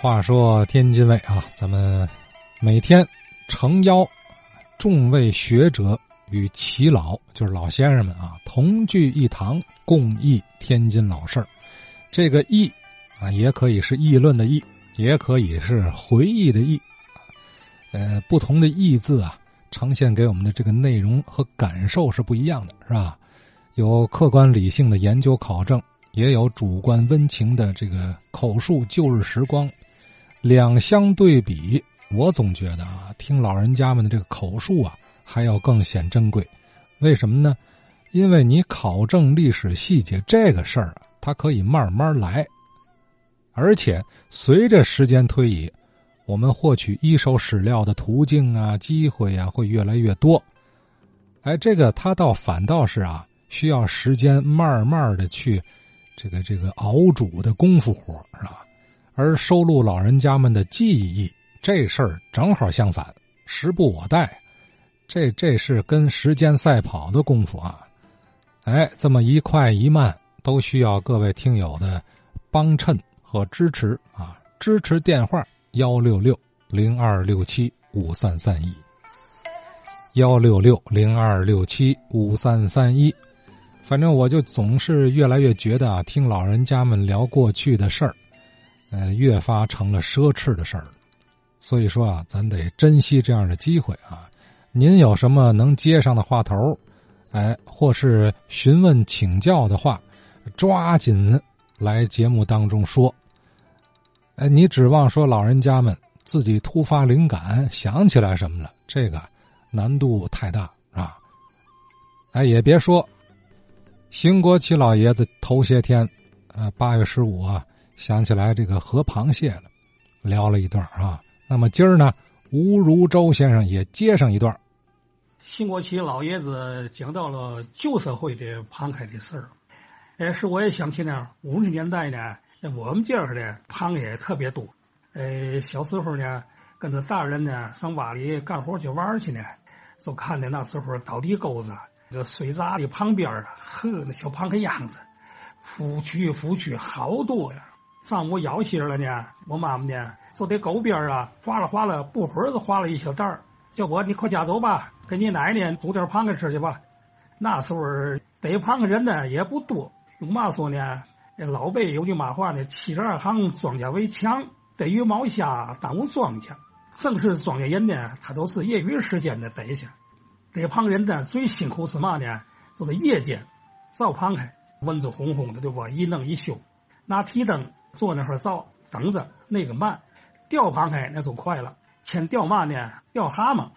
话说天津卫啊，咱们每天诚邀众位学者与耆老，就是老先生们啊，同聚一堂，共议天津老事儿。这个议啊，也可以是议论的议，也可以是回忆的忆。呃，不同的义字啊，呈现给我们的这个内容和感受是不一样的，是吧？有客观理性的研究考证，也有主观温情的这个口述旧日时光。两相对比，我总觉得啊，听老人家们的这个口述啊，还要更显珍贵。为什么呢？因为你考证历史细节这个事儿啊，它可以慢慢来，而且随着时间推移，我们获取一手史料的途径啊、机会啊，会越来越多。哎，这个它倒反倒是啊，需要时间慢慢的去这个这个熬煮的功夫活是吧？而收录老人家们的记忆，这事儿正好相反，时不我待，这这是跟时间赛跑的功夫啊！哎，这么一快一慢，都需要各位听友的帮衬和支持啊！支持电话幺六六零二六七五三三一，幺六六零二六七五三三一。反正我就总是越来越觉得啊，听老人家们聊过去的事儿。呃，越发成了奢侈的事儿，所以说啊，咱得珍惜这样的机会啊。您有什么能接上的话头，哎，或是询问请教的话，抓紧来节目当中说。哎，你指望说老人家们自己突发灵感想起来什么了，这个难度太大啊。哎，也别说，邢国七老爷子头些天，呃，八月十五啊。想起来这个河螃蟹了，聊了一段啊。那么今儿呢，吴如周先生也接上一段。新国旗老爷子讲到了旧社会的螃蟹的事儿，哎，是我也想起呢。五十年代呢，我们这儿的螃蟹特别多。呃，小时候呢，跟着大人呢上洼里干活去玩去呢，就看见那时候倒地沟子，这水闸的旁边啊，呵，那小螃蟹样子，浮去浮去好多呀。上午舀些了呢，我妈妈呢就在沟边啊，划拉划拉，不会儿就划了一小袋儿，叫我你快家走吧，给你奶奶煮点螃蟹吃去吧。那时候逮螃蟹人呢也不多，用嘛说呢？老辈有句嘛话呢：“七十二行，庄稼为强。”逮鱼毛虾耽误庄稼，正是庄稼人呢，他都是业余时间的逮去。逮螃蟹人呢最辛苦是嘛呢？就是夜间造螃蟹，蚊子轰轰的，对不？一弄一宿，拿提灯。坐那会儿照等着，那个慢，钓螃蟹那就快了。先钓嘛呢？钓蛤蟆，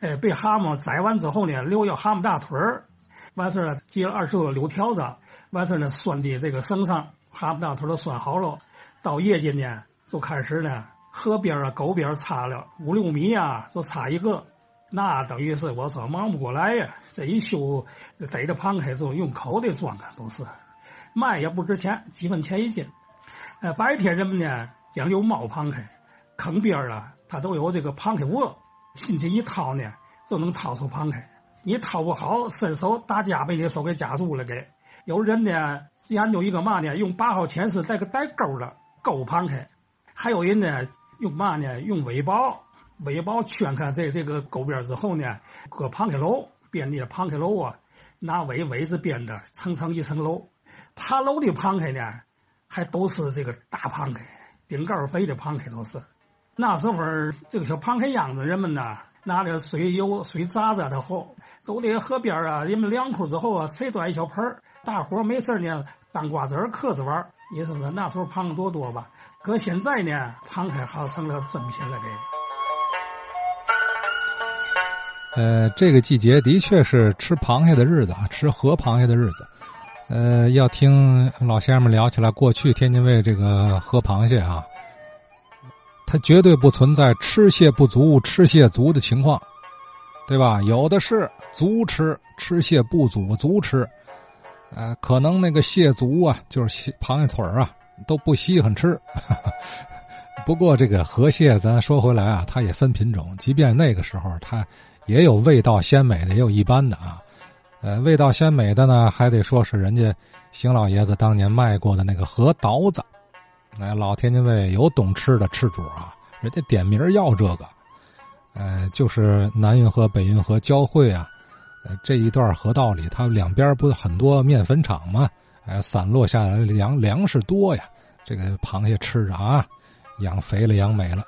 哎，被蛤蟆宰完之后呢，留要蛤蟆大腿儿，完事儿了，接二十个柳条子，完事儿呢，拴的这个绳上，蛤蟆大腿都拴好了。到夜间呢，就开始呢，河边啊、沟边插了五六米啊，就插一个，那等于是我说忙不过来呀。这一修，逮着螃蟹就用口袋装的，都是卖也不值钱，几分钱一斤。呃，白天人们呢讲究猫螃蟹，坑边啊，它都有这个螃蟹窝，进去一掏呢，就能掏出螃蟹。你掏不好，伸手大家被你手给夹住了。给有人呢研究一个嘛呢，用八号铅丝带个带钩的钩螃蟹；还有人呢用嘛呢，用尾包，尾包圈开这这个钩边之后呢，搁螃蟹楼编的螃蟹楼啊，拿尾尾子编的层层一层楼，爬楼的螃蟹呢。还都是这个大螃蟹，顶盖肥的螃蟹都是。那时候这个小螃蟹样子，人们呢拿点水油水炸着的后，走在河边啊，人们凉快之后啊，谁端一小盆，大伙没事呢当瓜子嗑着玩儿。也是说那时候螃蟹多多吧。可现在呢，螃蟹好成了珍品了，给。呃，这个季节的确是吃螃蟹的日子啊，吃河螃蟹的日子。呃，要听老先生们聊起来过去天津卫这个河螃蟹啊，它绝对不存在吃蟹不足、吃蟹足的情况，对吧？有的是足吃，吃蟹不足足吃，呃，可能那个蟹足啊，就是蟹螃蟹腿啊，都不稀罕吃。不过这个河蟹，咱说回来啊，它也分品种，即便那个时候它也有味道鲜美的，也有一般的啊。呃，味道鲜美的呢，还得说是人家邢老爷子当年卖过的那个河刀子，哎，老天津卫有懂吃的吃主啊，人家点名要这个，呃，就是南运河北运河交汇啊，呃，这一段河道里，它两边不是很多面粉厂吗？哎，散落下来的粮粮食多呀，这个螃蟹吃着啊，养肥了养美了。